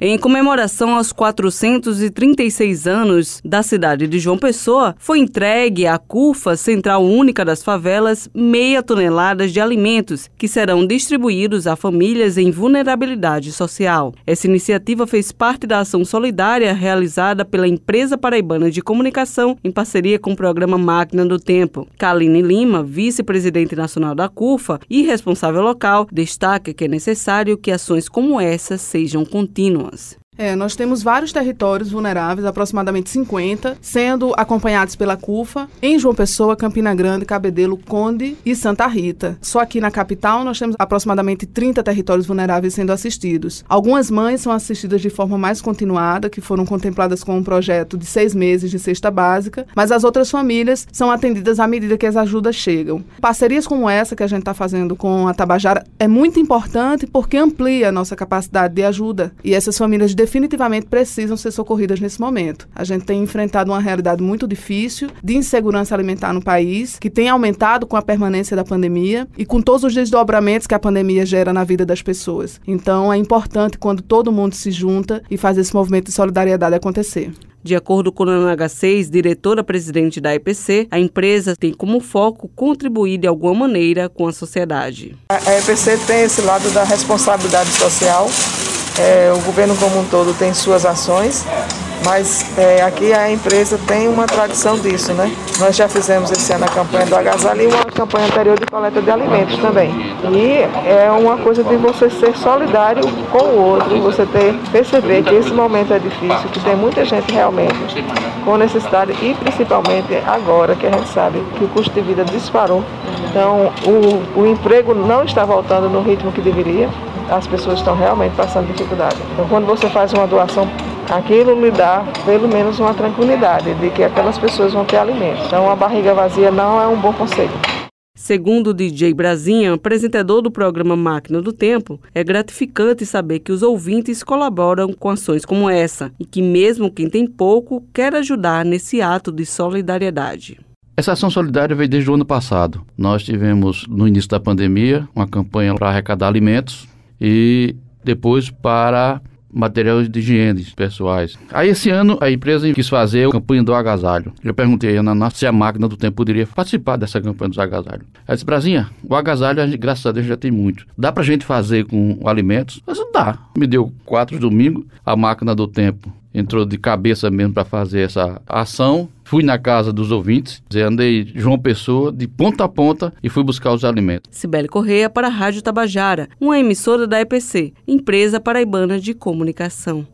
Em comemoração aos 436 anos da cidade de João Pessoa, foi entregue à CUFA, Central Única das Favelas, meia tonelada de alimentos que serão distribuídos a famílias em vulnerabilidade social. Essa iniciativa fez parte da ação solidária realizada pela Empresa Paraibana de Comunicação em parceria com o programa Máquina do Tempo. Kaline Lima, vice-presidente nacional da CUFA e responsável local, destaca que é necessário que ações como essa sejam contínuas. 2011. É, nós temos vários territórios vulneráveis, aproximadamente 50, sendo acompanhados pela CUFA em João Pessoa, Campina Grande, Cabedelo, Conde e Santa Rita. Só aqui na capital nós temos aproximadamente 30 territórios vulneráveis sendo assistidos. Algumas mães são assistidas de forma mais continuada, que foram contempladas com um projeto de seis meses de cesta básica, mas as outras famílias são atendidas à medida que as ajudas chegam. Parcerias como essa que a gente está fazendo com a Tabajara é muito importante porque amplia a nossa capacidade de ajuda e essas famílias definitivamente precisam ser socorridas nesse momento. A gente tem enfrentado uma realidade muito difícil de insegurança alimentar no país, que tem aumentado com a permanência da pandemia e com todos os desdobramentos que a pandemia gera na vida das pessoas. Então, é importante quando todo mundo se junta e faz esse movimento de solidariedade acontecer. De acordo com o NH6, diretora-presidente da EPC, a empresa tem como foco contribuir de alguma maneira com a sociedade. A EPC tem esse lado da responsabilidade social é, o governo como um todo tem suas ações, mas é, aqui a empresa tem uma tradição disso, né? Nós já fizemos esse ano a campanha do agasalho e uma campanha anterior de coleta de alimentos também. E é uma coisa de você ser solidário com o outro, você ter, perceber que esse momento é difícil, que tem muita gente realmente com necessidade e principalmente agora que a gente sabe que o custo de vida disparou. Então o, o emprego não está voltando no ritmo que deveria as pessoas estão realmente passando dificuldade. Então, quando você faz uma doação, aquilo lhe dá pelo menos uma tranquilidade de que aquelas pessoas vão ter alimento. Então, a barriga vazia não é um bom conselho. Segundo o DJ Brasinha, apresentador do programa Máquina do Tempo, é gratificante saber que os ouvintes colaboram com ações como essa e que, mesmo quem tem pouco, quer ajudar nesse ato de solidariedade. Essa ação solidária veio desde o ano passado. Nós tivemos, no início da pandemia, uma campanha para arrecadar alimentos e depois para materiais de higiene pessoais. Aí esse ano a empresa quis fazer a campanha do agasalho. Eu perguntei a Ana se a máquina do tempo poderia participar dessa campanha do agasalho. Ela disse, Brasinha, o agasalho, graças a Deus, já tem muito. Dá pra gente fazer com alimentos? Mas dá. Me deu quatro domingos, a máquina do tempo entrou de cabeça mesmo para fazer essa ação. Fui na casa dos ouvintes, andei João Pessoa de ponta a ponta e fui buscar os alimentos. Sibeli Correia para a Rádio Tabajara, uma emissora da EPC, Empresa Paraibana de Comunicação.